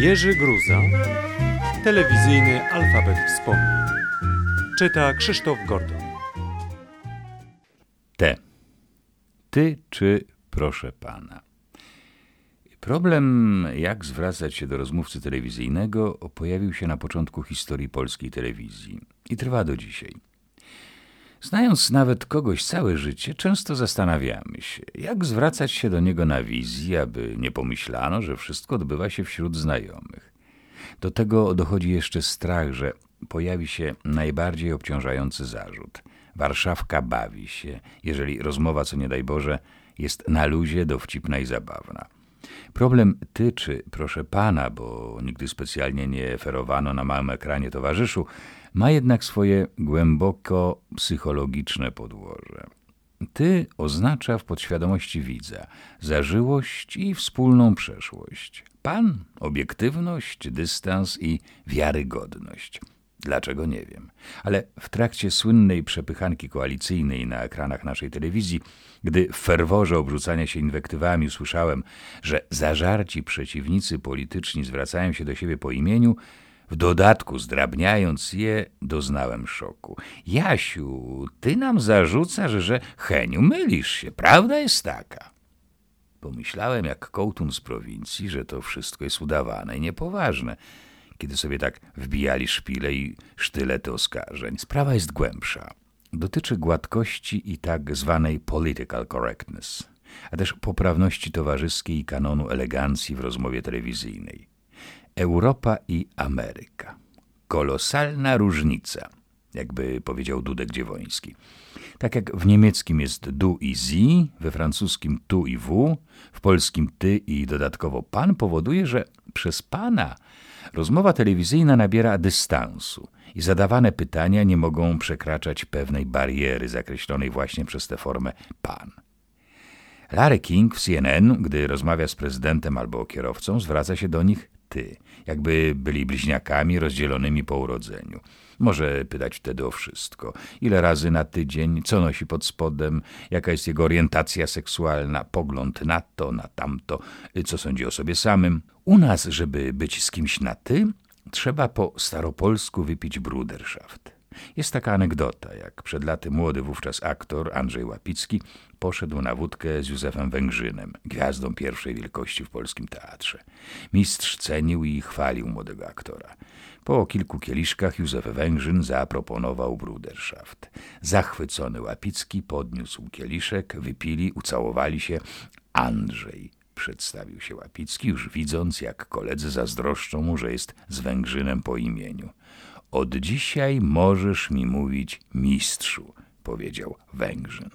Jerzy Gruza, telewizyjny alfabet wspomnień. Czyta Krzysztof Gordon. T. Ty czy proszę pana. Problem, jak zwracać się do rozmówcy telewizyjnego, pojawił się na początku historii polskiej telewizji i trwa do dzisiaj. Znając nawet kogoś całe życie, często zastanawiamy się, jak zwracać się do niego na wizji, aby nie pomyślano, że wszystko odbywa się wśród znajomych. Do tego dochodzi jeszcze strach, że pojawi się najbardziej obciążający zarzut. Warszawka bawi się, jeżeli rozmowa, co nie daj Boże, jest na luzie, dowcipna i zabawna. Problem tyczy, proszę pana, bo nigdy specjalnie nie ferowano na małym ekranie towarzyszu, ma jednak swoje głęboko psychologiczne podłoże. Ty oznacza w podświadomości widza zażyłość i wspólną przeszłość. Pan obiektywność, dystans i wiarygodność. Dlaczego nie wiem. Ale w trakcie słynnej przepychanki koalicyjnej na ekranach naszej telewizji, gdy w ferworze obrzucania się inwektywami usłyszałem, że zażarci przeciwnicy polityczni zwracają się do siebie po imieniu, w dodatku zdrabniając je, doznałem szoku. Jasiu, ty nam zarzucasz, że Heniu, mylisz się, prawda jest taka. Pomyślałem jak kołtun z prowincji, że to wszystko jest udawane i niepoważne kiedy sobie tak wbijali szpile i sztylety oskarżeń. Sprawa jest głębsza. Dotyczy gładkości i tak zwanej political correctness, a też poprawności towarzyskiej i kanonu elegancji w rozmowie telewizyjnej. Europa i Ameryka. Kolosalna różnica, jakby powiedział Dudek Dziewoński. Tak jak w niemieckim jest du i zi, we francuskim tu i w, w polskim ty i dodatkowo pan powoduje, że przez pana rozmowa telewizyjna nabiera dystansu i zadawane pytania nie mogą przekraczać pewnej bariery zakreślonej właśnie przez tę formę pan. Larry King w CNN, gdy rozmawia z prezydentem albo kierowcą, zwraca się do nich ty, jakby byli bliźniakami rozdzielonymi po urodzeniu. Może pytać wtedy o wszystko. Ile razy na tydzień, co nosi pod spodem, jaka jest jego orientacja seksualna, pogląd na to, na tamto, co sądzi o sobie samym. U nas, żeby być z kimś na ty, trzeba po staropolsku wypić bruderschaft. Jest taka anegdota, jak przed laty młody wówczas aktor Andrzej Łapicki poszedł na wódkę z Józefem Węgrzynem, gwiazdą pierwszej wielkości w polskim teatrze. Mistrz cenił i chwalił młodego aktora. Po kilku kieliszkach Józef Węgrzyn zaproponował bruderschaft. Zachwycony Łapicki podniósł kieliszek, wypili, ucałowali się. Andrzej przedstawił się Łapicki, już widząc, jak koledzy zazdroszczą mu, że jest z Węgrzynem po imieniu. Od dzisiaj możesz mi mówić mistrzu, powiedział Węgrzyn.